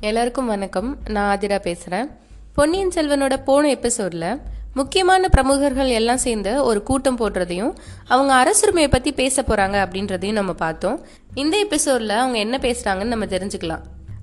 எல்லாருக்கும் வணக்கம். நான் ஆதிரா பேசுகிறேன் பொன்னியின் செல்வனோட போன எபிசோடில் முக்கியமான பிரமுகர்கள் எல்லாம் சேர்ந்து ஒரு கூட்டம் போடுறதையும் அவங்க அரசுரிமையை பற்றி பேச போகிறாங்க அப்படின்றதையும் நம்ம பார்த்தோம். இந்த எபிசோடில் அவங்க என்ன பேசுகிறாங்கன்னு நம்ம தெரிஞ்சுக்கலாம்.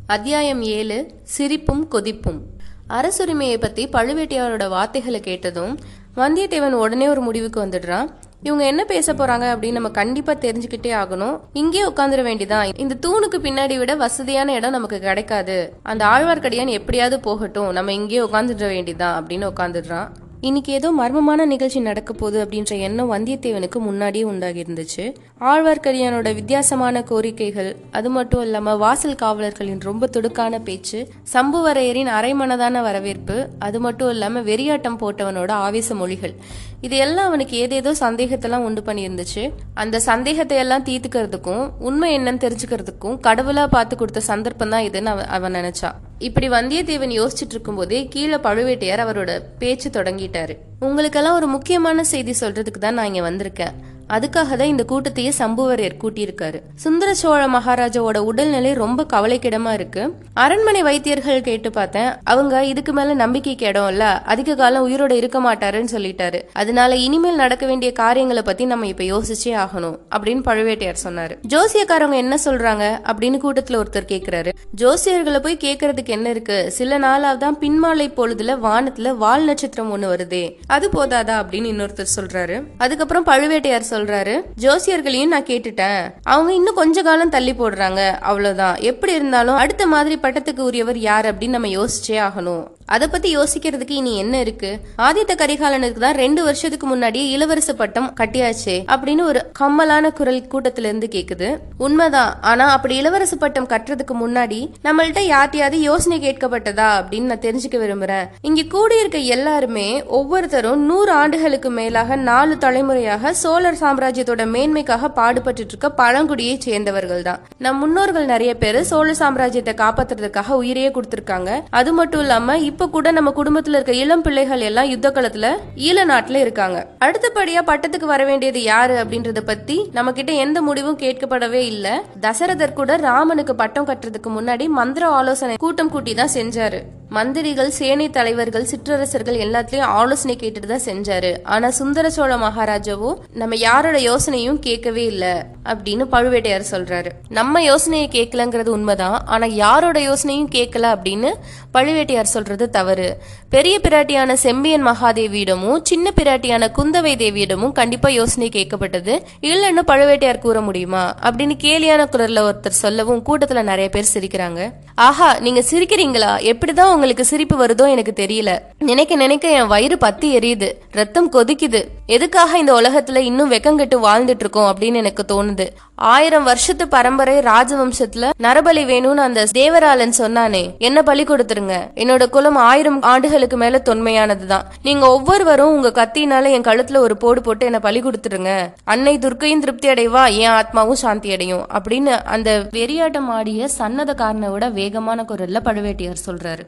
அத்தியாயம் ஏழு சிரிப்பும் கொதிப்பும். அரசுரிமையை பற்றி பழுவேட்டையாரோட வார்த்தைகளை கேட்டதும் வந்தியத்தேவன் உடனே ஒரு முடிவுக்கு வந்துடுறான். இவங்க என்ன பேச போறாங்க அப்படின்னு நம்ம கண்டிப்பா தெரிஞ்சுக்கிட்டே ஆகணும். இங்கே உட்காந்துட வேண்டிதான் இந்த தூணுக்கு பின்னாடி விட வசதியான இடம் நமக்கு கிடைக்காது. அந்த ஆழ்வார்க்கடியான் எப்படியாவது போகட்டும். நம்ம இங்கே உட்காந்துட வேண்டிதான் அப்படின்னு உட்காந்துடுறான். இன்னைக்கு ஏதோ மர்மமான நிகழ்ச்சி நடக்க போகுது அப்படின்ற எண்ணம் வந்தியத்தேவனுக்கு முன்னாடியே உண்டாகி இருந்துச்சு ஆழ்வார்க்கடியானோட வித்தியாசமான கோரிக்கைகள் அது மட்டும் இல்லாம வாசல் காவலர்களின் ரொம்ப துடுக்கான பேச்சு சம்புவரையரின் அரைமனதான வரவேற்பு அது மட்டும் இல்லாம வெறியாட்டம் போட்டவனோட ஆவேச மொழிகள். இது எல்லாம் அவனுக்கு ஏதேதோ சந்தேகத்தெல்லாம் உண்டு பண்ணியிருந்துச்சு. அந்த சந்தேகத்தை எல்லாம் தீர்த்துக்கிறதுக்கும் உண்மை என்னன்னு தெரிஞ்சுக்கிறதுக்கும் கடவுளா பார்த்து கொடுத்த சந்தர்ப்பம் தான் இதுன்னு அவன் அவன் நினைச்சான் இப்படி வந்தியத்தேவன் யோசிச்சுட்டு இருக்கும்போதே கீழே பழுவேட்டையார் அவரோட பேச்சு தொடங்கிட்டாரு. உங்களுக்கெல்லாம் ஒரு முக்கியமான செய்தி சொல்றதுக்கு தான் நான் இங்க வந்திருக்கேன். அதுக்காக தான் இந்த கூட்டத்தையே சம்புவரையர் கூட்டியிருக்காரு சுந்தர சோழ மகாராஜாவோட உடல்நிலை ரொம்ப கவலைக்கிடமா இருக்கு. அரண்மனை வைத்தியர்கள் கேட்டு பார்த்தேன். அவங்க இதுக்கு மேல நம்பிக்கைக்கு இடம் இல்ல. அதிக காலம் உயிரோட இருக்க மாட்டாருன்னு சொல்லிட்டாரு. அதனால இனிமேல் நடக்க வேண்டிய காரியங்களை பத்தி நம்ம இப்ப யோசிச்சே ஆகணும் அப்படின்னு பழுவேட்டையார் சொன்னாரு. ஜோசியக்காரவங்க என்ன சொல்றாங்க அப்படின்னு கூட்டத்துல ஒருத்தர் கேக்குறாரு. ஜோசியர்களை போய் கேக்குறதுக்கு என்ன இருக்கு? சில நாளாவதான் பின்மாலை பொழுதுல வானத்துல வால் நட்சத்திரம் ஒண்ணு வருதே. அது போதாதா அப்படின்னு இன்னொருத்தர் சொல்றாரு. அதுக்கப்புறம் பழுவேட்டையார் சொல்றாரு. ஜோசியர்களையும் நான் கேட்டுட்டேன். அவங்க இன்னும் கொஞ்ச காலம் தள்ளி போடுறாங்க. அவ்வளவுதான். எப்படி இருந்தாலும் அடுத்த மாதிரி பட்டத்துக்கு உரியவர் யார் அப்படின்னு நம்ம யோசிச்சே ஆகணும். அதை பத்தி யோசிக்கிறதுக்கு இனி என்ன இருக்கு? ஆதித்த கரிகாலனுக்கு தான் ரெண்டு வருஷத்துக்கு முன்னாடியே இளவரசு பட்டம் கட்டியாச்சே அப்படின்னு ஒரு கம்மலான குரல் கூட்டத்தில இருந்து கேக்குது. உண்மைதான். ஆனா அப்படி இளவரசு பட்டம் கட்டுறதுக்கு முன்னாடி நம்மள்ட்ட யார்ட்டையாவது யோசனை கேட்கப்பட்டதா அப்படின்னு நான் தெரிஞ்சுக்க விரும்புறேன். இங்க கூடியிருக்க எல்லாருமே ஒவ்வொருத்தரும் நூறு ஆண்டுகளுக்கு மேலாக நாலு தலைமுறையாக சோழர் சாம்ராஜ்யத்தோட மேன்மைக்காக பாடுபட்டு இருக்க பழங்குடியை சேர்ந்தவர்கள் தான் நம் முன்னோர்கள் நிறைய பேர் சோழ சாம்ராஜ்யத்தை காப்பாத்துறதுக்காக உயிரையே கொடுத்திருக்காங்க. அது மட்டும் இல்லாம இப்ப கூட நம்ம குடும்பத்துல இருக்க இளம் பிள்ளைகள் எல்லாம் யுத்த காலத்துல ஈழ நாட்டுல இருக்காங்க. அடுத்தபடியா பட்டத்துக்கு வர வேண்டியது யாரு அப்படின்றத பத்தி நம்ம கிட்ட எந்த முடிவும் கேட்கப்படவே இல்ல. தசரதர் கூட ராமனுக்கு பட்டம் கட்டுறதுக்கு முன்னாடி மந்திர ஆலோசனை கூட்டம் கூட்டி தான் செஞ்சாரு. மந்திரிகள் சேனை தலைவர்கள் சிற்றரசர்கள் எல்லாத்திலையும் ஆலோசனை கேட்டுட்டு தான் செஞ்சாரு. ஆனா சுந்தர சோழ மகாராஜாவோ நம்ம யாரோட யோசனையும் கேட்கவே இல்ல அப்படின்னு பழுவேட்டையார் சொல்றாரு. நம்ம யோசனையை கேட்கலங்கிறது உண்மைதான் ஆனா யாரோட யோசனையும் கேட்கல அப்படின்னு பழுவேட்டையார் சொல்றது தவறு. பெரிய பிராட்டியான செம்பியன் மகாதேவியிடமும் சின்ன பிராட்டியான குந்தவை தேவியிடமும் கண்டிப்பா யோசனை கேட்கப்பட்டது. இல்லைன்னு பழுவேட்டையார் கூற முடியுமா அப்படின்னு கேலியான குரல்ல ஒருத்தர் சொல்லவும் கூட்டத்துல நிறைய பேர் சிரிக்கிறாங்க. ஆஹா நீங்க சிரிக்கிறீங்களா? எப்படிதான் அவங்களுக்கு சிரிப்பு வருதோ எனக்கு தெரியல. நினைக்க நினைக்க என் வயிறு பத்தி எரியுது. ரத்தம் கொதிக்குது. எதுக்காக இந்த உலகத்துல இன்னும் வெக்கங்கட்டு வாழ்ந்துட்டு இருக்கோம் அப்படின்னு எனக்கு தோணுது. ஆயிரம் வருஷத்து பரம்பரை ராஜவம்சத்துல நரபலி வேணும்னு அந்த தேவராளன் சொன்னானே என்ன பலி கொடுத்துருங்க? என்னோட குலம் ஆயிரம் ஆண்டுகளுக்கு மேல தொன்மையானதுதான். நீங்க ஒவ்வொருவரும் உங்க கத்தினால என் கழுத்துல ஒரு போடு போட்டு என்ன பலி கொடுத்துருங்க. அன்னை துர்க்கையும் திருப்தி அடைவா என் ஆத்மாவும் சாந்தி அடையும். அப்படின்னு அந்த வெறியாட்டம் ஆடிய சன்னதக்காரனை விட வேகமான குரல்ல பழுவேட்டையார் சொல்றாரு.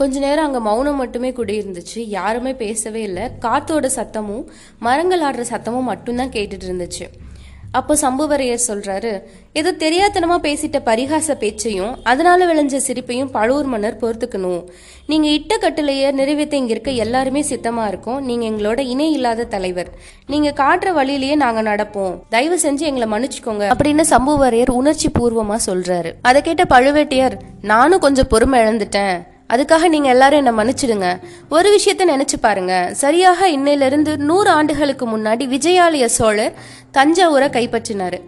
கொஞ்ச நேரம் அங்கே மௌனம் மட்டுமே குடியிருந்துச்சு. யாருமே பேசவே இல்லை. காத்தோட சத்தமும் மரங்கள் ஆடுற சத்தமும் மட்டும்தான் கேட்டுட்டு இருந்துச்சு. அப்போ சம்புவரையர் சொல்றாரு ஏதோ தெரியாதனமா பேசிட்ட பரிகாச பேச்சையும் அதனால விளைஞ்ச சிரிப்பையும் பழுவூர் மன்னர் பொறுத்துக்கணும். நீங்க இட்ட கட்டிலேயே நிறைவேற்ற இங்க இருக்க எல்லாருமே சித்தமா இருக்கும். நீங்க எங்களோட இணை இல்லாத தலைவர். நீங்க காட்டுற வழியிலேயே நாங்க நடப்போம். தயவு செஞ்சு எங்களை மன்னிச்சுக்கோங்க. அப்படின்னு சம்புவரையர் உணர்ச்சி பூர்வமா சொல்றாரு. அதை கேட்ட பழுவேட்டையர் நானும் கொஞ்சம் பொறுமை இழந்துட்டேன். அதுக்காக நீங்க எல்லாரும் என்ன மன்னிச்சிடுங்க. ஒரு விஷயத்த நினைச்சு பாருங்க. சரியாக இன்னையிலிருந்து நூறு ஆண்டுகளுக்கு முன்னாடி விஜயாலய சோழர் தஞ்சாவூரை கைப்பற்றினாரு.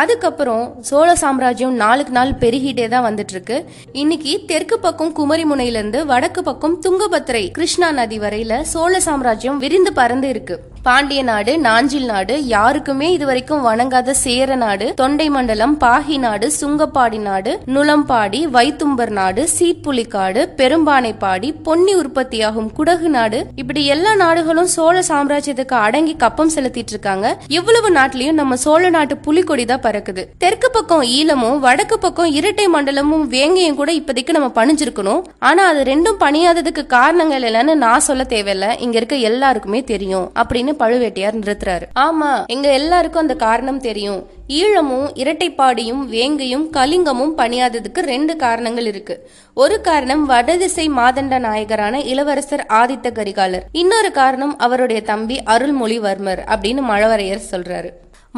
அதுக்கப்புறம் சோழ சாம்ராஜ்யம் நாளுக்கு நாள் பெருகிட்டே தான் வந்துட்டு இருக்கு இன்னைக்கு தெற்கு பக்கம் குமரி முனையிலிருந்து வடக்கு பக்கம் துங்கபத்திரை கிருஷ்ணா நதி வரையில சோழ சாம்ராஜ்யம் விரிந்து பறந்து இருக்கு. பாண்டிய நாடு நாஞ்சில் நாடு யாருக்குமே இதுவரைக்கும் வணங்காத சேர நாடு தொண்டை மண்டலம் பாகி நாடு சுங்கப்பாடி நாடு நுளம்பாடி வைத்தும்பர் நாடு சீட்புலிக்காடு பெரும்பானைப்பாடி பொன்னி உற்பத்தியாகும் குடகு நாடு. இப்படி எல்லா நாடுகளும் சோழ சாம்ராஜ்யத்துக்கு அடங்கி கப்பம் செலுத்திட்டு இருக்காங்க இவ்வளவு நாட்டிலையும் நம்ம சோழ நாட்டு புலிக்கொடி தான் பறக்குது. தெற்கு பக்கம் ஈழமும் வடக்கு பக்கம் இரட்டை மண்டலமும் வேங்கையும் கூட இப்போதைக்கு நம்ம பணிஞ்சிருக்கணும். ஆனா அது ரெண்டும் பணியாததுக்கு காரணங்கள் என்னன்னு நான் சொல்ல தேவையில்ல. இங்க இருக்க எல்லாருக்குமே தெரியும். அப்படின்னு அப்படின்னு பழுவேட்டையார் நிறுத்துறாரு. ஆமா எங்க எல்லாருக்கும் அந்த காரணம் தெரியும். ஈழமும் இரட்டைப்பாடியும் வேங்கையும் கலிங்கமும் பணியாததுக்கு ரெண்டு காரணங்கள் இருக்கு. ஒரு காரணம் வடதிசை மாதண்ட நாயகரான இளவரசர் ஆதித்த கரிகாலர். இன்னொரு காரணம் அவருடைய தம்பி அருள்மொழிவர்மர் அப்படின்னு மழவரையர் சொல்றாரு.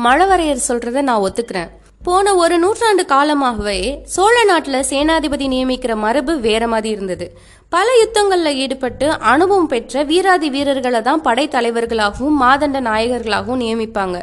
மழவரையர் சொல்றத நான் ஒத்துக்கிறேன். போன ஒரு நூற்றாண்டு காலமாகவே சோழ நாட்டில் சேனாதிபதி நியமிக்கிற மரபு வேற மாதிரி இருந்தது. பல யுத்தங்களில் ஈடுபட்டு அனுபவம் பெற்ற வீராதி வீரர்களை தான் படைத்தலைவர்களாகவும் மாதண்ட நாயகர்களாகவும் நியமிப்பாங்க.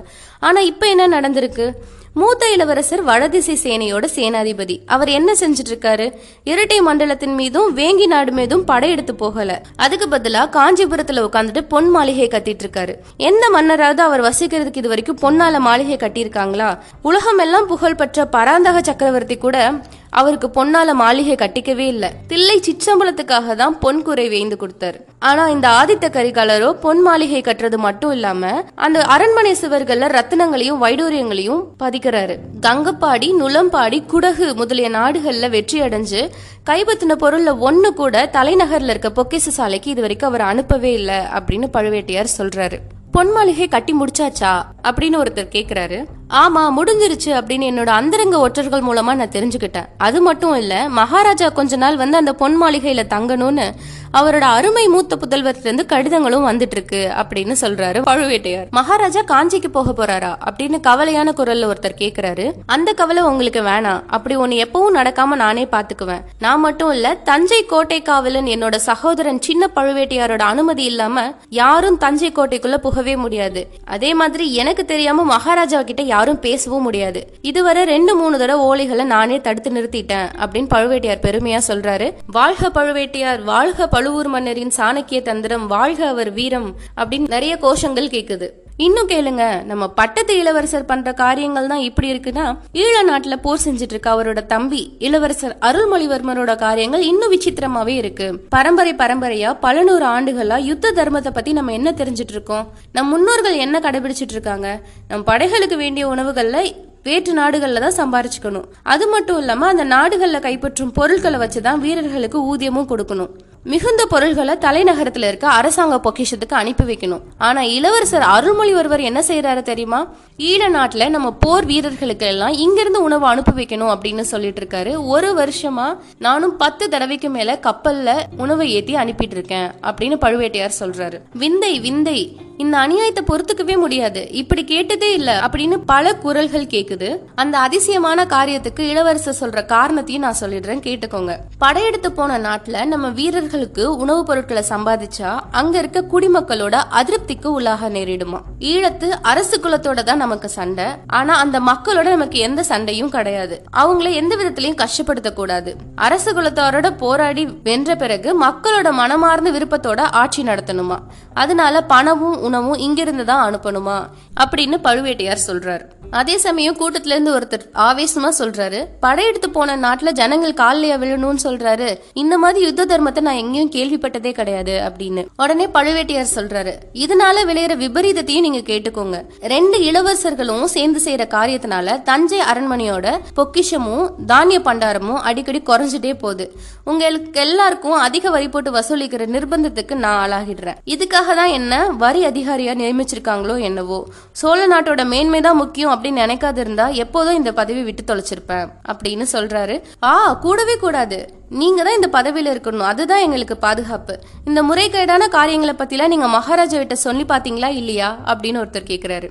ஆனால் இப்போ என்ன நடந்திருக்கு? மூத்த இளவரசர் வடதிசை சேனையோட சேனாதிபதி. அவர் என்ன செஞ்சுட்டு இருக்காரு இரட்டை மண்டலத்தின் மீதும் வேங்கி நாடு மீதும் படையெடுத்து போகல. அதுக்கு பதிலா காஞ்சிபுரத்துல உட்காந்துட்டு பொன் மாளிகை கட்டிட்டு இருக்காரு எந்த மன்னராவது அவர் வசிக்கிறதுக்கு இது வரைக்கும் பொன்னால மாளிகை கட்டியிருக்காங்களா? உலகம் எல்லாம் புகழ்பெற்ற பராந்தக சக்கரவர்த்தி கூட அவருக்கு பொன்னால மாளிகை கட்டிக்கவே இல்லை. தில்லை சிற்றம்பலத்துக்காக தான் பொன் குறை வேய்ந்து கொடுத்தாரு. ஆனா இந்த ஆதித்த கரிகாலரோ பொன் மாளிகை கட்டுறது மட்டும் இல்லாம அந்த அரண்மனை சுவர்கள்ல ரத்தினங்களையும் வைடூரியங்களையும் பதிக்கிறாரு. கங்கப்பாடி நுளம்பாடி குடகு முதலிய நாடுகள்ல வெற்றி அடைஞ்சு கைப்பற்றின பொருள்ல ஒண்ணு கூட தலைநகர்ல இருக்க பொக்கிச சாலைக்கு இது வரைக்கும் அவர் அனுப்பவே இல்லை அப்படின்னு பழுவேட்டையார் சொல்றாரு. பொன் மாளிகை கட்டி முடிச்சாச்சா? அப்படின்னு ஒருத்தர் கேக்குறாரு. ஆமா முடிஞ்சிருச்சு அப்படின்னு என்னோட அந்தரங்க ஒற்றர்கள் மூலமா நான் தெரிஞ்சுக்கிட்டேன். அது மட்டும் இல்ல மகாராஜா கொஞ்ச நாள் வந்து அந்த பொன் மாளிகையில தங்கணும்னு அவரோட அருமை மூத்த புதல்வர்லேருந்து கடிதங்களும் வந்துட்டு இருக்கு அப்படின்னு சொல்றாரு பழுவேட்டையார். மகாராஜா காஞ்சிக்கு போக போறாரா? அப்படின்னு கவலையான குரல்ல ஒருத்தர் கேக்குறாரு. அந்த கவலை உங்களுக்கு வேணாம். அப்படி ஒன்னு எப்பவும் நடக்காம நானே பாத்துக்குவேன். நான் மட்டும் இல்ல தஞ்சை கோட்டை காவலன் என்னோட சகோதரன் சின்ன பழுவேட்டையாரோட அனுமதி இல்லாம யாரும் தஞ்சை கோட்டைக்குள்ள புகவே முடியாது. அதே மாதிரி எனக்கு தெரியாம மகாராஜா கிட்ட யாரும் பேசவும் முடியாது. இதுவரை ரெண்டு மூணு தடவை ஓலைகளை நானே தடுத்து நிறுத்திட்டேன். அப்படின்னு பழுவேட்டையார் பெருமையா சொல்றாரு. வாழ்க பழுவேட்டையார் வாழ்க பழுவூர் மன்னரின் சாணக்கிய தந்திரம் வாழ்க அவர் வீரம் அப்படின்னு நிறைய கோஷங்கள் கேக்குது. இன்னும் கேளுங்க நம்ம பட்டத்து இளவரசர் பண்ற காரியங்கள் தான் இப்படி இருக்குன்னா ஈழ நாட்டுல போர் செஞ்சுட்டு இருக்க அவரோட தம்பி இளவரசர் அருள்மொழிவர்மரோட காரியங்கள் இன்னும் விசித்திரமாவே இருக்கு. பரம்பரை பரம்பரையா பல நூறு ஆண்டுகளா யுத்த தர்மத்தை பத்தி நம்ம என்ன தெரிஞ்சிட்டு இருக்கோம் நம் முன்னோர்கள் என்ன கடைபிடிச்சிட்டு இருக்காங்க நம் படைகளுக்கு வேண்டிய உணவுகள்ல வேற்று நாடுகள்ல தான் சம்பாரிச்சுக்கணும். அது மட்டும் இல்லாம அந்த நாடுகள்ல கைப்பற்றும் பொருட்களை வச்சுதான் வீரர்களுக்கு ஊதியமும் கொடுக்கணும். மிகுந்த பொருள்களை தலைநகரத்தில் இருக்க அரசாங்க பொக்கிஷத்துக்கு அனுப்பி வைக்கணும். ஆனா இளவரசர் அருள்மொழிவர்வர் என்ன செய்யறாரு தெரியுமா? ஈழ நாட்டுல நம்ம போர் வீரர்களுக்கு எல்லாம் இங்கிருந்து உணவு அனுப்பி வைக்கணும் அப்படின்னு சொல்லிட்டு இருக்காரு. ஒரு வருஷமா நானும் பத்து தடவைக்கு மேல கப்பல்ல உணவை ஏத்தி அனுப்பிட்டு இருக்கேன் அப்படின்னு பழுவேட்டையார் சொல்றாரு. விந்தை விந்தை இந்த அநியாயத்தை பொறுத்துக்கவே முடியாது. இப்படி கேட்டதே இல்ல அப்படின்னு பல குரல்கள் கேக்குது. அந்த அதிசயமான காரியத்துக்கு இளவரசர் சொல்ற காரணத்தையும் நான் சொல்லிடுறேன் கேட்டுக்கோங்க. படையெடுத்து போன நாட்டுல நம்ம வீரர்களுக்கு உணவுப் பொருட்களை சம்பாதிச்சா அங்க இருக்க குடிமக்களோட அதிருப்திக்கு உள்ளாக நேரிடுமா? ஈழத்து அரசு குலத்தோட தான் நமக்கு சண்டை. ஆனா அந்த மக்களோட நமக்கு எந்த சண்டையும் கிடையாது. அவங்கள எந்த விதத்திலையும் கஷ்டப்படுத்த கூடாது. அரசு குலத்தோரோட போராடி வென்ற பிறகு மக்களோட மனமார்ந்த விருப்பத்தோட ஆட்சி நடத்தணுமா? அதனால பணமும் உணவும் இங்கிருந்து தான் அனுப்பணுமா? அப்படின்னு பழுவேட்டையார் சொல்றாரு. அதே சமயம் கூட்டத்துல இருந்து ஒருத்தர் ஆவேசமா சொல்றாரு படையெடுத்து போன நாட்டுல ஜனங்கள் காலையா விழணும்னு சொல்றாரு. இந்த மாதிரி யுத்த தர்மத்தை நான் எங்கேயும் கேள்விப்பட்டதே கிடையாது அப்படின்னு. உடனே பழுவேட்டையார் சொல்றாரு இதனால விளையிற விபரீதத்தையும் நீங்க கேட்டுக்கோங்க. ரெண்டு இளவரசர்களும் சேர்ந்து செய்யற காரியத்தினால தஞ்சை அரண்மனையோட பொக்கிஷமும் தானிய பண்டாரமும் அடிக்கடி குறைஞ்சிட்டே போகுது. உங்களுக்கு எல்லாருக்கும் அதிக வரி போட்டு வசூலிக்கிற நிர்பந்தத்துக்கு நான் ஆளாகிடுறேன். இதுக்காக தான் என்ன வரி அதிகாரியா நியமிச்சிருக்காங்களோ என்னவோ. சோழ நாட்டோட மேன்மை தான் முக்கியம் அப்படின்னு நினைக்காது இருந்தா எப்போதும் இந்த பதவி விட்டு தொலைச்சிருப்பேன் அப்படின்னு சொல்றாரு. ஆ கூடவே கூடாது. நீங்க தான் இந்த பதவியில இருக்கணும். அதுதான் எங்களுக்கு பாதுகாப்பு. இந்த முறைகேடான காரியங்களை பத்திலாம் நீங்க மகாராஜா கிட்ட சொல்லி பாத்தீங்களா இல்லையா அப்படின்னு ஒருத்தர் கேக்குறாரு.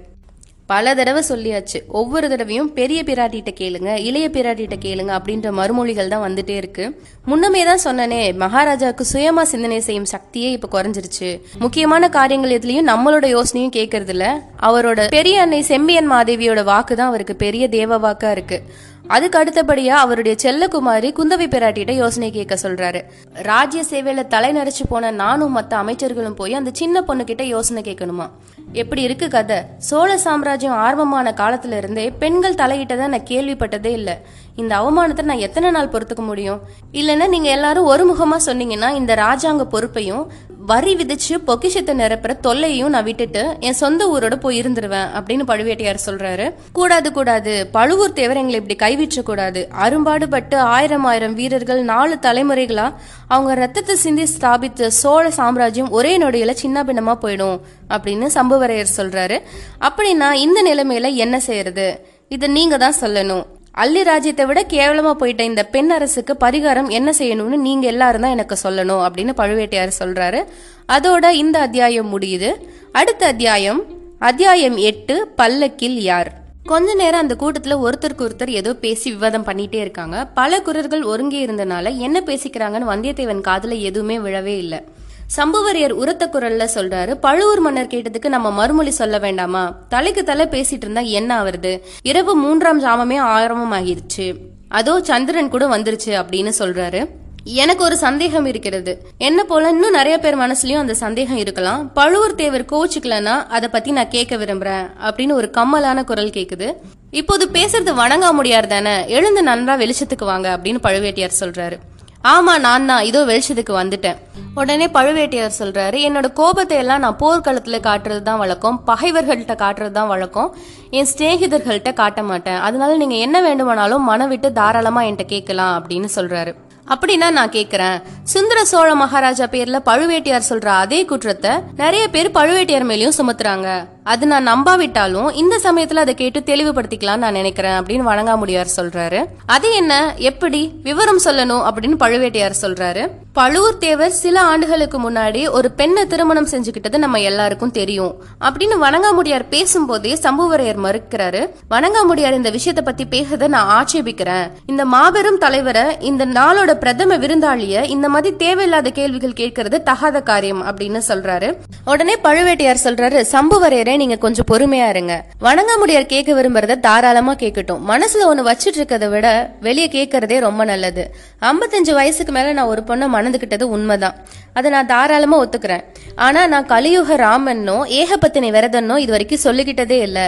பல தடவை சொல்லியாச்சு. ஒவ்வொரு தடவையும் பெரிய பிராட்டிகிட்ட கேளுங்க இளைய பிராட்டிகிட்ட கேளுங்க அப்படின்ற மறுமொழிகள் தான் வந்துட்டே இருக்கு. முன்னமே தான் சொன்னனே மகாராஜாவுக்கு சுயமா சிந்தனை செய்யும் சக்தியே இப்ப குறைஞ்சிருச்சு. முக்கியமான காரியங்கள் எதுலயும் நம்மளோட யோசனையும் கேட்கறது இல்ல அவரோட பெரிய அன்னை செம்பியன் மாதேவியோட வாக்கு தான் அவருக்கு பெரிய தேவ வாக்கா இருக்கு. அதுக்கு அடுத்தபடியா அவருடைய செல்லகுமாரி குந்தவி பிராட்டிகிட்ட யோசனை கேட்க சொல்றாரு. ராஜ்ய சேவையில தலை நரைச்சு போன நானும் மத்த அமைச்சர்களும் போய் அந்த சின்ன பொண்ணு கிட்ட யோசனை கேட்கணுமா? எப்படி இருக்கு கதை? சோழ சாம்ராஜ்யம் ஆரம்பமான காலத்துல இருந்தே பெண்கள் தலையிட்டதை நான் கேள்விப்பட்டதே இல்ல. இந்த அவமானத்தை நான் எத்தனை நாள் பொறுத்துக்க முடியும்? இல்லைன்னா நீங்க எல்லாரும் ஒருமுகமா சொன்னீங்கன்னா இந்த ராஜாங்க பொறுப்பையும் வரி விதிச்சு பொக்கிஷத்தை நிரப்புற தொல்லையும் நான் விட்டுட்டு என் சொந்த ஊரோட போய் இருந்துருவேன் அப்படின்னு பழுவேட்டையார் சொல்றாரு. கூடாது கூடாது. பழுவூர் தேவர் எங்களை இப்படி கைவிற்ற கூடாது அரும்பாடுபட்டு ஆயிரம் ஆயிரம் வீரர்கள் நாலு தலைமுறைகளா அவங்க ரத்தத்தை சிந்தி ஸ்தாபித்த சோழ சாம்ராஜ்யம் ஒரே நொடியில சின்ன பின்னமா போயிடும் அப்படின்னு சம்புவரையர் சொல்றாரு. அப்படின்னா இந்த நிலைமையில என்ன செய்யறது? இதை நீங்க தான் சொல்லணும். அள்ளி ராஜ்யத்தை விட கேவலமா போயிட்ட இந்த பெண் அரசுக்கு பரிகாரம் என்ன செய்யணும்னு நீங்க எல்லாரும் தான் எனக்கு சொல்லணும் அப்படின்னு பழுவேட்டையார் சொல்றாரு. அதோட இந்த அத்தியாயம் முடியுது. அடுத்த அத்தியாயம் அத்தியாயம் எட்டு பல்லக்கில் யார்? கொஞ்ச நேரம் அந்த கூட்டத்துல ஒருத்தருக்கு ஒருத்தர் ஏதோ பேசி விவாதம் பண்ணிட்டே இருக்காங்க. பல குரர்கள் ஒருங்கே இருந்தனால என்ன பேசிக்கிறாங்கன்னு வந்தியத்தேவன் காதுல எதுவுமே விழவே இல்லை. சம்புவரையர் உரத்த குரல்ல சொல்றாரு பழுவூர் மன்னர் கேட்டதுக்கு நம்ம மறுமொழி சொல்ல வேண்டாமா? தலைக்கு தலை பேசிட்டு இருந்தா என்ன ஆவறது? இரவு மூன்றாம் ஜாமமே ஆரம்பமாகிருச்சு அதோ சந்திரன் கூட வந்துருச்சு அப்படின்னு சொல்றாரு. எனக்கு ஒரு சந்தேகம் இருக்கிறது. என்ன போல இன்னும் நிறைய பேர் மனசுலயும் அந்த சந்தேகம் இருக்கலாம். பழுவூர் தேவர் கோச்சுக்கலன்னா அதை பத்தி நான் கேட்க விரும்புறேன் அப்படின்னு ஒரு கம்மலான குரல் கேக்குது. இப்போது பேசுறது வணங்கா முடியாது தானே? எழுந்து நன்றா வெளிச்சத்துக்கு வாங்க அப்படின்னு பழுவேட்டையார் சொல்றாரு. ஆமா நான் தான். இதோ வெளிச்சத்துக்கு வந்துட்டேன். உடனே பழுவேட்டையர் சொல்றாரு என்னோட கோபத்தை எல்லாம் நான் போர்க்களத்துல காட்டுறது தான் வழக்கம். பகைவர்கள்ட்ட காட்டுறது தான் வழக்கம். என் சிநேகிதர்கள்ட்ட காட்ட மாட்டேன். அதனால நீங்க என்ன வேண்டுமானாலும் மனம் விட்டு தாராளமா என்கிட்ட கேட்கலாம் அப்படின்னு சொல்றாரு. அப்படின்னா நான் கேக்குறேன். சுந்தர சோழ மகாராஜா பேர்ல பழுவேட்டையார் சொல்ற அதே குற்றத்தை நிறைய பேர் பழுவேட்டையார் மேலயும் சுமத்துறாங்க. அது நான் நம்பாவிட்டாலும் இந்த சமயத்துல அதை கேட்டு தெளிவுபடுத்திக்கலாம் நான் நினைக்கிறேன் அப்படின்னு வணங்காமுடியார் சொல்றாரு. அது என்ன? எப்படி விவரம் சொல்லணும் அப்படின்னு பழுவேட்டையார் சொல்றாரு. பழுவூர் தேவர் சில ஆண்டுகளுக்கு முன்னாடி ஒரு பெண்ணை திருமணம் செஞ்சுக்கிட்டது நம்ம எல்லாருக்கும் தெரியும் அப்படின்னு வணங்காமுடியார் பேசும்போதே சம்புவரையர் மறுக்கிறாரு. வணங்காமுடியார் இந்த விஷயத்தை பத்தி பேசுறத நான் ஆட்சேபிக்கிறேன். இந்த மாபெரும் தலைவரை இந்த நாளோட பிரதம விருந்தாளிய இந்த மாதிரி தேவையில்லாத கேள்விகள் கேட்கறது தகாத காரியம் அப்படின்னு சொல்றாரு. உடனே பழுவேட்டையார் சொல்றாரு சம்புவரையரை நீங்க கொஞ்சம் பொறுமையா இருங்க. வணங்காமுடியார் கேட்க விரும்புறத தாராளமா கேட்கட்டும். மனசுல ஒண்ணு வச்சிட்டு இருக்கிறத விட வெளியே கேட்கறதே ரொம்ப நல்லது. ஐம்பத்தஞ்சு வயசுக்கு மேல நான் ஒரு பொண்ணை மணந்துகிட்டது உண்மைதான். அதை நான் தாராளமா ஒத்துக்கிறேன். ஆனா நான் கலியுக ராமன்னோ ஏகபத்தினி விரதன்னோ இது வரைக்கும் சொல்லிக்கிட்டதே இல்ல.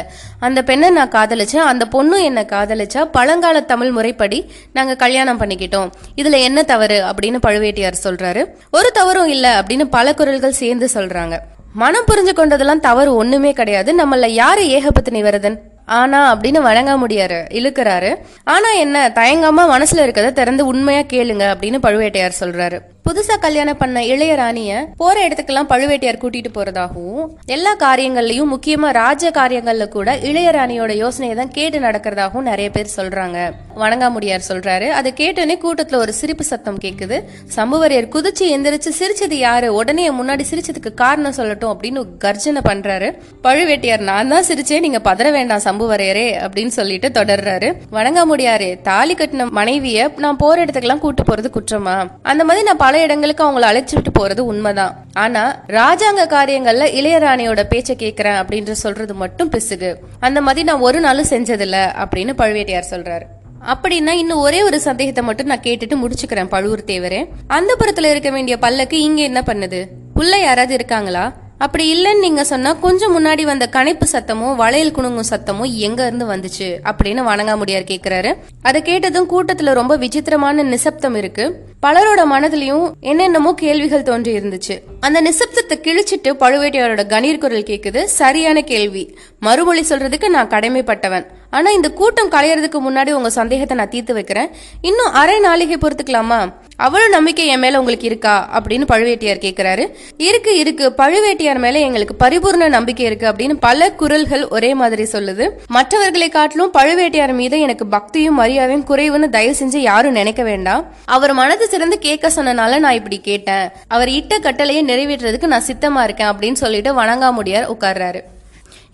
அந்த பெண்ணை நான் காதலிச்சேன். அந்த பொண்ணும் என்ன காதலிச்சா பழங்கால தமிழ் முறைப்படி நாங்க கல்யாணம் பண்ணிக்கிட்டோம். இதுல என்ன தவறு அப்படின்னு பழுவேட்டையார் சொல்றாரு. ஒரு தவறும் இல்ல அப்படின்னு பல குரல்கள் சேர்ந்து சொல்றாங்க. மனம் புரிஞ்சு கொண்டதெல்லாம் தவறு ஒண்ணுமே கிடையாது. நம்மள யாரு ஏகபத்தினி வருதன் ஆனா அப்படின்னு வழங்க முடியாரு இழுக்கிறாரு. ஆனா என்ன தயங்காம மனசுல இருக்கிறத திறந்து உண்மையா கேளுங்க அப்படின்னு பழுவேட்டையார் சொல்றாரு. புதுசா கல்யாணம் பண்ண இளையராணிய போற இடத்துக்கெல்லாம் பழுவேட்டையார் கூட்டிட்டு போறதாகவும் எல்லா காரியங்கள்லயும் முக்கியமா ராஜ காரியங்கள்ல கூட இளையராணியோட யோசனையை தான் கேட்டு நடக்கிறதாகவும் நிறைய பேர் சொல்றாங்க. வணங்காமுடியார் சொல்றாரு. அதை கேட்டோன்னே கூட்டத்துல ஒரு சிரிப்பு சத்தம் கேக்குது. சம்புவரையர் குதிச்சு எந்திரிச்சு சிரிச்சது யாரு? உடனே முன்னாடி சிரிச்சதுக்கு காரணம் சொல்லட்டும் அப்படின்னு கர்ஜனை பண்றாரு. பழுவேட்டையார் நான் தான் சிரிச்சேன். நீங்க பதற வேண்டாம் சம்புவரையரே அப்படின்னு சொல்லிட்டு தொடர்றாரு. வணங்காமுடியாரே தாலி கட்டின மனைவிய நான் போற இடத்துக்கெல்லாம் கூட்டு போறது குற்றமா? அந்த மாதிரி நான் பல இடங்களுக்கு அவங்கள அழைச்சிட்டு போறது உண்மைதான். ஆனா ராஜாங்க காரியங்கள்ல இளையராணியோட பேச்சை கேக்குறேன் அப்படின்ற சொல்றது மட்டும் பிசுகு. அந்த மாதிரி நான் ஒரு நாளும் செஞ்சதில்ல அப்படின்னு பழுவேட்டையார் சொல்றாரு. அப்படின்னா இன்னும் ஒரே ஒரு சந்தேகத்தை மட்டும் நான் கேட்டுட்டு முடிச்சுக்கிறேன் பழுவூர் தேவரே அந்த புறத்துல இருக்க வேண்டிய பல்லக்கு இங்க என்ன பண்ணுது? உள்ள யாராவது இருக்காங்களா? அப்படி இல்லைன்னு நீங்க சொன்னா கொஞ்சம் முன்னாடி வந்த கணைப்பு சத்தமும் வளையல் குணுங்கும் சத்தமும் எங்க இருந்து வந்துச்சு அப்படின்னு வணங்காமுடியார் கேக்குறாரு. அதை கேட்டதும் கூட்டத்துல ரொம்ப விசித்திரமான நிசப்தம் இருக்கு. பலரோட மனதிலையும் என்னென்னமோ கேள்விகள் தோன்றி இருந்துச்சு. அந்த நிசப்தத்தை கிழிச்சிட்டு பழுவேட்டையாரோட கணீர் குரல் கேக்குது. சரியான கேள்வி. மறுமொழி சொல்றதுக்கு நான் கடமைப்பட்டவன். ஆனா இந்த கூட்டம் கலையறதுக்கு முன்னாடி உங்க சந்தேகத்தை நான் தீர்த்து வைக்கிறேன். இன்னும் அரை நாளிகை பொறுத்துக்கலாமா? அவ்வளவு நம்பிக்கை என் மேல உங்களுக்கு இருக்கா? அப்படின்னு பழுவேட்டியார் கேக்குறாரு. இருக்கு இருக்கு. பழுவேட்டியார் மேல எங்களுக்கு பரிபூர்ண நம்பிக்கை இருக்கு அப்படின்னு பல குரல்கள் ஒரே மாதிரி சொல்லுது. மற்றவர்களை காட்டிலும் பழுவேட்டியார் மீது எனக்கு பக்தியும் மரியாதையும் குறைவுன்னு தயவு செஞ்சு யாரும் நினைக்க வேண்டாம். அவர் மனது சிறந்து கேட்க சொன்னனால நான் இப்படி கேட்டேன். அவர் இட்ட கட்டளையை நிறைவேற்றுறதுக்கு நான் சித்தமா இருக்கேன் அப்படின்னு சொல்லிட்டு வணங்காமுடியார் உட்கார்றாரு.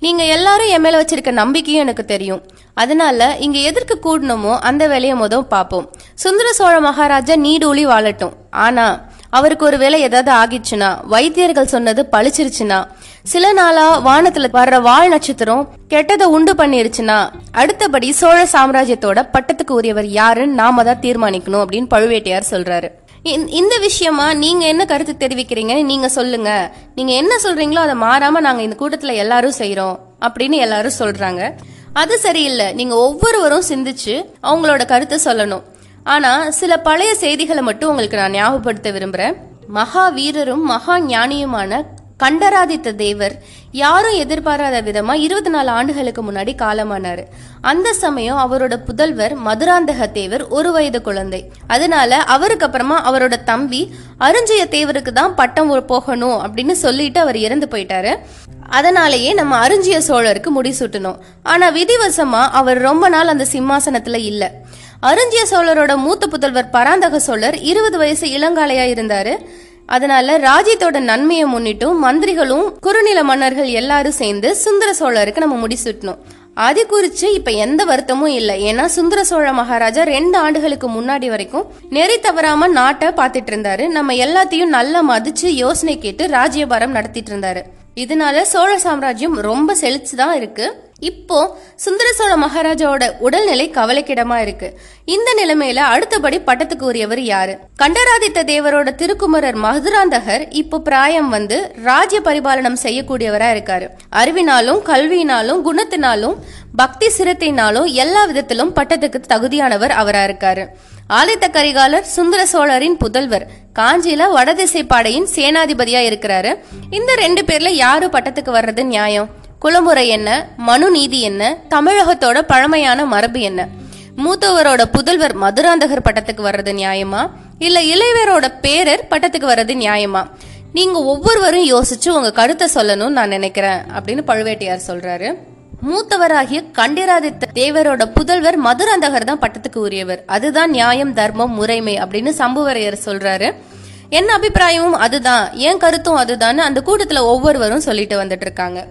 நீங்க எல்லாரும் என் மேல வச்சிருக்க நம்பிக்கையும் எனக்கு தெரியும். அதனால இங்க எதற்கு கூடணுமோ அந்த வேலையை முதல் பார்ப்போம். சுந்தர சோழ மகாராஜா நீடூழி வாழட்டும். ஆனா அவருக்கு ஒரு வேலை ஏதாவது ஆகிடுச்சுன்னா வைத்தியர்கள் சொன்னது பழிச்சிருச்சுன்னா சில நாளா வானத்துல வர்ற வால் நட்சத்திரம் கெட்டதை உண்டு பண்ணிருச்சுன்னா அடுத்தபடி சோழ சாம்ராஜ்யத்தோட பட்டத்துக்கு உரியவர் யாருன்னு நாம தான் தீர்மானிக்கணும் அப்படின்னு பழுவேட்டையார் சொல்றாரு. இந்த- இந்த விஷயமா நீங்க என்ன கருத்து தெரிவிக்கிறீங்கன்னு நீங்க சொல்லுங்க. நீங்க என்ன சொல்றீங்களோ அதை மாறாம நாங்க இந்த கூட்டத்துல எல்லாரும் செய்யறோம் அப்படின்னு எல்லாரும் சொல்றாங்க. அது சரியில்லை. நீங்க ஒவ்வொருவரும் சிந்திச்சு அவங்களோட கருத்தை சொல்லணும். ஆனா சில பழைய செய்திகளை மட்டும் உங்களுக்கு நான் ஞாபகப்படுத்த விரும்புறேன். மகா வீரரும் மகா ஞானியுமான கண்டராதித்த தேவர் யாரும் எதிர்பாராத விதமா இருபத்தி நாலு ஆண்டுகளுக்கு முன்னாடி காலமானாரு. அந்த சமயம் அவரோட புதல்வர் மதுராந்தக தேவர் ஒரு வயது குழந்தை. அதனால அவருக்கு அப்புறமா அவரோட தம்பி அருஞ்சய தேவருக்கு தான் பட்டம் போகணும் அப்படின்னு சொல்லிட்டு அவர் இறந்து போயிட்டாரு. அதனாலேயே நம்ம அருஞ்சிய சோழருக்கு முடிசூட்டணும் ஆனா விதிவசமா அவர் ரொம்ப நாள் அந்த சிம்மாசனத்துல இல்ல. அருஞ்சிய சோழரோட மூத்த புதல்வர் பராந்தக சோழர் இருபது வயசு இளங்காலையா இருந்தாரு. அதனால ராஜ்யத்தோட நன்மையை முன்னிட்டும் மந்திரிகளும் குறுநில மன்னர்கள் எல்லாரும் சேர்ந்து சுந்தர சோழருக்கு நம்ம முடிசூட்டணும் அது குறிச்சு இப்ப எந்த வருத்தமும் இல்லை. ஏன்னா சுந்தர சோழ மகாராஜா ரெண்டு ஆண்டுகளுக்கு முன்னாடி வரைக்கும் நெறி தவறாம நாட்டை பார்த்துட்டு இருந்தாரு. நம்ம எல்லாத்தையும் நல்லா மதிச்சு யோசனை கேட்டு ராஜ்யபாரம் நடத்திட்டு இருந்தாரு. இதனால சோழ சாம்ராஜ்யம் ரொம்ப செழிச்சுதான் இருக்கு. இப்போ சுந்தர சோழ மகாராஜாவோட உடல்நிலை கவலைக்கிடமா இருக்கு. இந்த நிலைமையில அடுத்தபடி பட்டத்துக்கு உரியவர் யாரு? கண்டராதித்த தேவரோட திருக்குமரர் மதுராந்தகர் இப்போ பிராயம் வந்து ராஜ்ய பரிபாலனம் செய்யக்கூடியவரா இருக்காரு. அறிவினாலும் கல்வியினாலும் குணத்தினாலும் பக்தி சிரத்தினாலும் எல்லா விதத்திலும் பட்டத்துக்கு தகுதியானவர் அவரா இருக்காரு. ஆதித்த கரிகாலர் சுந்தர சோழரின் புதல்வர். காஞ்சியில வடதிசை பாடையின் சேனாதிபதியா இருக்கிறாரு. இந்த ரெண்டு பேர்ல யாரு பட்டத்துக்கு வர்றது நியாயம்? குலமுறை என்ன? மனு நீதி என்ன? தமிழகத்தோட பழமையான மரபு என்ன? மூத்தவரோட புதல்வர் மதுராந்தகர் பட்டத்துக்கு வர்றது நியாயமா? இல்ல இளையவரோட பேரர் பட்டத்துக்கு வர்றது நியாயமா? நீங்க ஒவ்வொருவரும் யோசிச்சு உங்க கருத்தை சொல்லணும்னு நான் நினைக்கிறேன் அப்படின்னு பழுவேட்டையார் சொல்றாரு. மூத்தவராகிய கண்டிராதித்த தேவரோட புதல்வர் மதுராந்தகர் தான் பட்டத்துக்கு உரியவர். அதுதான் நியாயம் தர்மம் முறைமை அப்படின்னு சம்புவரையர் சொல்றாரு. என்ன அபிப்பிராயமும் அதுதான். என் கருத்தும் அதுதான் அந்த கூட்டத்துல ஒவ்வொருவரும் சொல்லிட்டு வந்துட்டு இருக்காங்க.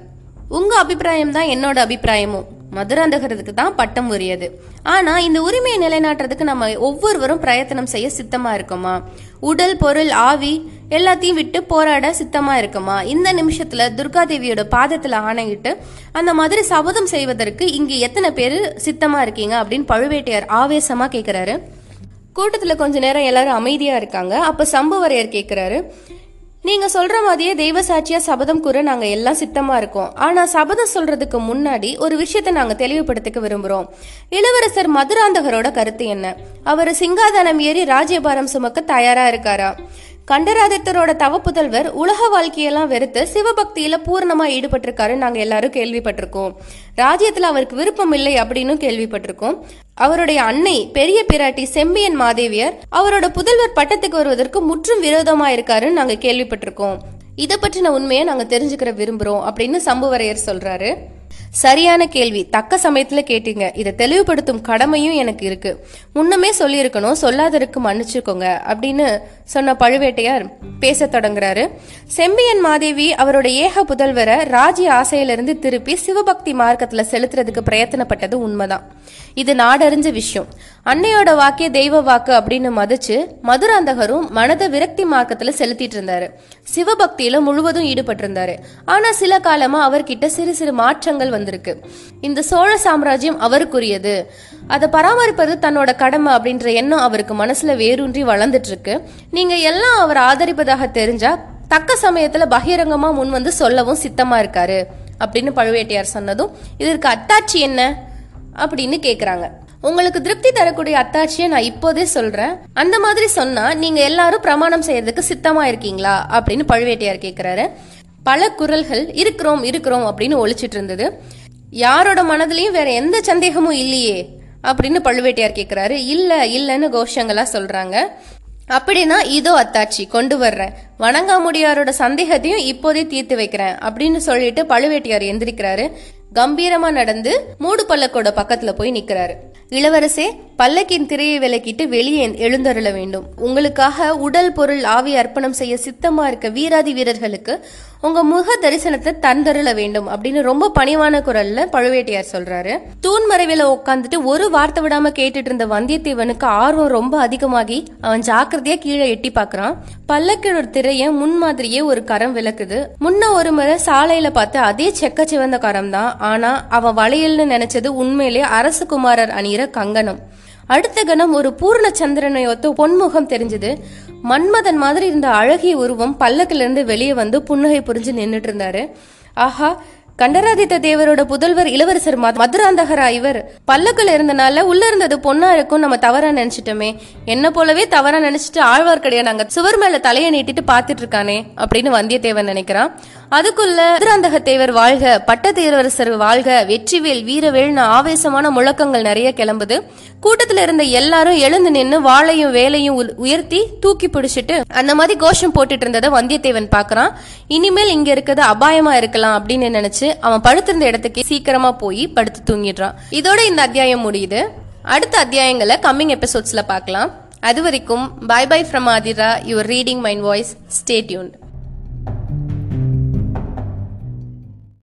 உங்க அபிப்பிராயம் தான் என்னோட அபிப்பிராயமும். மதுராந்தகரத்துக்கு தான் பட்டம் உரியது. ஆனா இந்த உரிமையை நிலைநாட்டுறதுக்கு நம்ம ஒவ்வொருவரும் பிரயத்தனம் செய்ய சித்தமா இருக்கோமா? உடல் பொருள் ஆவி எல்லாத்தையும் விட்டு போராட சித்தமா இருக்குமா? இந்த நிமிஷத்துல துர்காதேவியோட பாதத்துல ஆணையிட்டு அந்த மாதிரி சபதம் செய்வதற்கு இங்க எத்தனை பேர் சித்தமா இருக்கீங்க அப்படின்னு பழுவேட்டையார் ஆவேசமா கேக்குறாரு. கூட்டத்துல கொஞ்ச நேரம் எல்லாரும் அமைதியா இருக்காங்க. அப்ப சம்புவரையர் கேக்குறாரு. நீங்க சொல்ற மாதிரியே தெய்வ சாட்சியா சபதம் கூற நாங்க எல்லாம் சித்தமா இருக்கோம். ஆனா சபதம் சொல்றதுக்கு முன்னாடி ஒரு விஷயத்தை நாங்க தெளிவுபடுத்திக்க விரும்புறோம். இளவரசர் மதுராந்தகரோட கருத்து என்ன? அவர் சிங்காதனம் ஏறி ராஜ்யபாரம் சுமக்க தயாரா இருக்காரா? கண்டராதித்தரோட தவ புதல்வர் உலக வாழ்க்கையெல்லாம் வெறுத்து சிவபக்தியில பூர்ணமா ஈடுபட்டிருக்காரு நாங்க எல்லாரும் கேள்விப்பட்டிருக்கோம். ராஜ்யத்துல அவருக்கு விருப்பம் இல்லை அப்படின்னு கேள்விப்பட்டிருக்கோம். அவருடைய அன்னை பெரிய பிராட்டி செம்பியன் மாதேவியர் அவரோட புதல்வர் பட்டத்துக்கு வருவதற்கு முற்றும் விரோதமா இருக்காருன்னு நாங்க கேள்விப்பட்டிருக்கோம். இதை பற்றின உண்மையை நாங்க தெரிஞ்சுக்கிற விரும்புறோம் அப்படின்னு சம்புவரையர் சொல்றாரு. சரியான கேள்வி. தக்க சமயத்துல கேட்டீங்க. இதை தெளிவுபடுத்தும் கடமையும் எனக்கு இருக்கு. முன்னமே சொல்லியிருக்கணும். சொல்லாதருக்கு மன்னிச்சுக்கோங்க. அப்படின்னு சொன்ன பழுவேட்டையார் பேச தொடங்குறாரு. செம்பியன் மாதேவி அவரோட ஏக புதல்வரை ராஜி ஆசையிலிருந்து திருப்பி சிவபக்தி மார்க்கத்துல செலுத்துறதுக்கு பிரயத்தனப்பட்டது உண்மைதான். இது நாடறிஞ்ச விஷயம். அன்னையோட வாக்கே தெய்வ வாக்கு அப்படின்னு மதிச்சு மதுராந்தகரும் மனத விரக்தி மார்க்கத்துல செலுத்திட்டு இருந்தாரு. சிவபக்தியில முழுவதும் ஈடுபட்டிருந்தாரு. ஆனா சில காலமா அவர்கிட்ட சிறு சிறு மாற்றங்கள் வந்திருக்கு. இந்த சோழ சாம்ராஜ்யம் அவருக்குரியது. அதை பராமரிப்பது தன்னோட கடமை அப்படின்ற எண்ணம் அவருக்கு மனசுல வேரூன்றி வளர்ந்துட்டு இருக்கு நீங்க எல்லாம் அவர் ஆதரிப்பதாக தெரிஞ்சா தக்க சமயத்துல பகிரங்கமா முன் வந்து சொல்லவும் சித்தமா இருக்காரு. அப்படின்னு பழுவேட்டையார் சொன்னதும் இதற்கு அத்தாட்சி என்ன? அப்படின்னு கேக்குறாங்க. உங்களுக்கு திருப்தி தரக்கூடிய அத்தாட்சியை நான் இப்போதே சொல்றேன். அந்த மாதிரி சொன்னா நீங்க எல்லாரும் பிரமாணம் செய்யறதுக்கு சித்தமா இருக்கீங்களா? அப்படின்னு பழுவேட்டையார் கேக்குறாரு. பல குரல்கள் இருக்கிறோம் இருக்கிறோம் அப்படின்னு ஒழிச்சிட்டு இருந்தது. யாரோட மனதிலையும் வேற எந்த சந்தேகமும் இல்லையே அப்படின்னு பழுவேட்டையார் கேக்குறாரு. இல்ல இல்லன்னு கோஷங்களா சொல்றாங்க. அப்படின்னா இதோ அத்தாட்சி கொண்டு வர்றேன். வணங்காமுடியாரோட சந்தேகத்தையும் இப்போதே தீர்த்து வைக்கிறேன் அப்படின்னு சொல்லிட்டு பழுவேட்டையார் எந்திரிக்கிறாரு. கம்பீரமா நடந்து மூடு பல்லக்கோட பக்கத்துல போய் நிக்கிறாரு. இளவரசே பல்லக்கின் திரையை விலக்கிட்டு வெளியே எழுந்தருள வேண்டும். உங்களுக்காக உடல் பொருள் ஆவி அர்ப்பணம் செய்ய சித்தமா இருக்க வீராதி வீரர்களுக்கு உங்க முக தரிசனத்தை தந்தருள வேண்டும் அப்படின்னு ரொம்ப பணிவான குரல்ல பழுவேட்டையார் சொல்றாரு. தூண் மறைவில உட்காந்துட்டு ஒரு வார்த்தை விடாம கேட்டுட்டு இருந்த வந்தியத்தேவனுக்கு ஆர்வம் ரொம்ப அதிகமாகி அவன் ஜாக்கிரதையா கீழே எட்டி பாக்குறான். பல்லக்கோட திரைய முன்மாதிரியே ஒரு கரம் விளக்குது. முன்ன ஒரு முறை சாலையில பார்த்த அதே செக்க சிவந்த கரம் தான். ஆனா அவன் வளையல்னு நினைச்சது உண்மையிலே அரசகுமாரர் அணியிற கங்கணம். அடுத்த கணம் ஒரு பூர்ண சந்திரனை ஒத்த பொன்முகம் தெரிஞ்சது. மன்மதன் மாதிரி இருந்த அழகிய உருவம் பல்லக்கிலிருந்து வெளியே வந்து புன்னகை புரிஞ்சு நின்றுட்டு இருந்தாரு. ஆஹா கண்டராதித்த தேவரோட புதல்வர் இளவரசர் மதுராந்தகரா இவர்? பல்லக்கில் இருந்தனால உள்ள இருந்தது பொண்ணா இருக்கும் நம்ம தவறா நினைச்சிட்டோமே. என்ன போலவே தவறா நினைச்சிட்டு ஆழ்வார்க்கடைய நாங்க சுவர் மேல தலையை நீட்டிட்டு பாத்துட்டு இருக்கானே அப்படின்னு வந்தியத்தேவன் நினைக்கிறான். அதுக்குள்ள மதுராந்தக தேவர் வாழ்க பட்டத்தேரரசர் வாழ்க வெற்றிவேல் வீரவேல்னு ஆவேசமான முழக்கங்கள் நிறைய கிளம்புது. கூட்டத்துல இருந்த எல்லாரும் எழுந்து நின்னு வாளையும் வேலையும் உயர்த்தி தூக்கி பிடிச்சிட்டு அந்த மாதிரி கோஷம் போட்டுட்டு இருந்ததை வந்தியத்தேவன் பாக்குறான். இனிமேல் இங்க இருக்கிறது அபாயமா இருக்கலாம் அப்படின்னு நினைச்சு அவன் படுத்திருந்த இடத்துக்கு சீக்கிரமா போய் படுத்து தூங்கிடுறான். இதோட இந்த அத்தியாயம் முடியுது. அடுத்த அத்தியாயங்களை கம்மிங் எபிசோட்ஸ்ல பார்க்கலாம் அது வரைக்கும் bye bye from Aathira. Your reading mind voice stay tune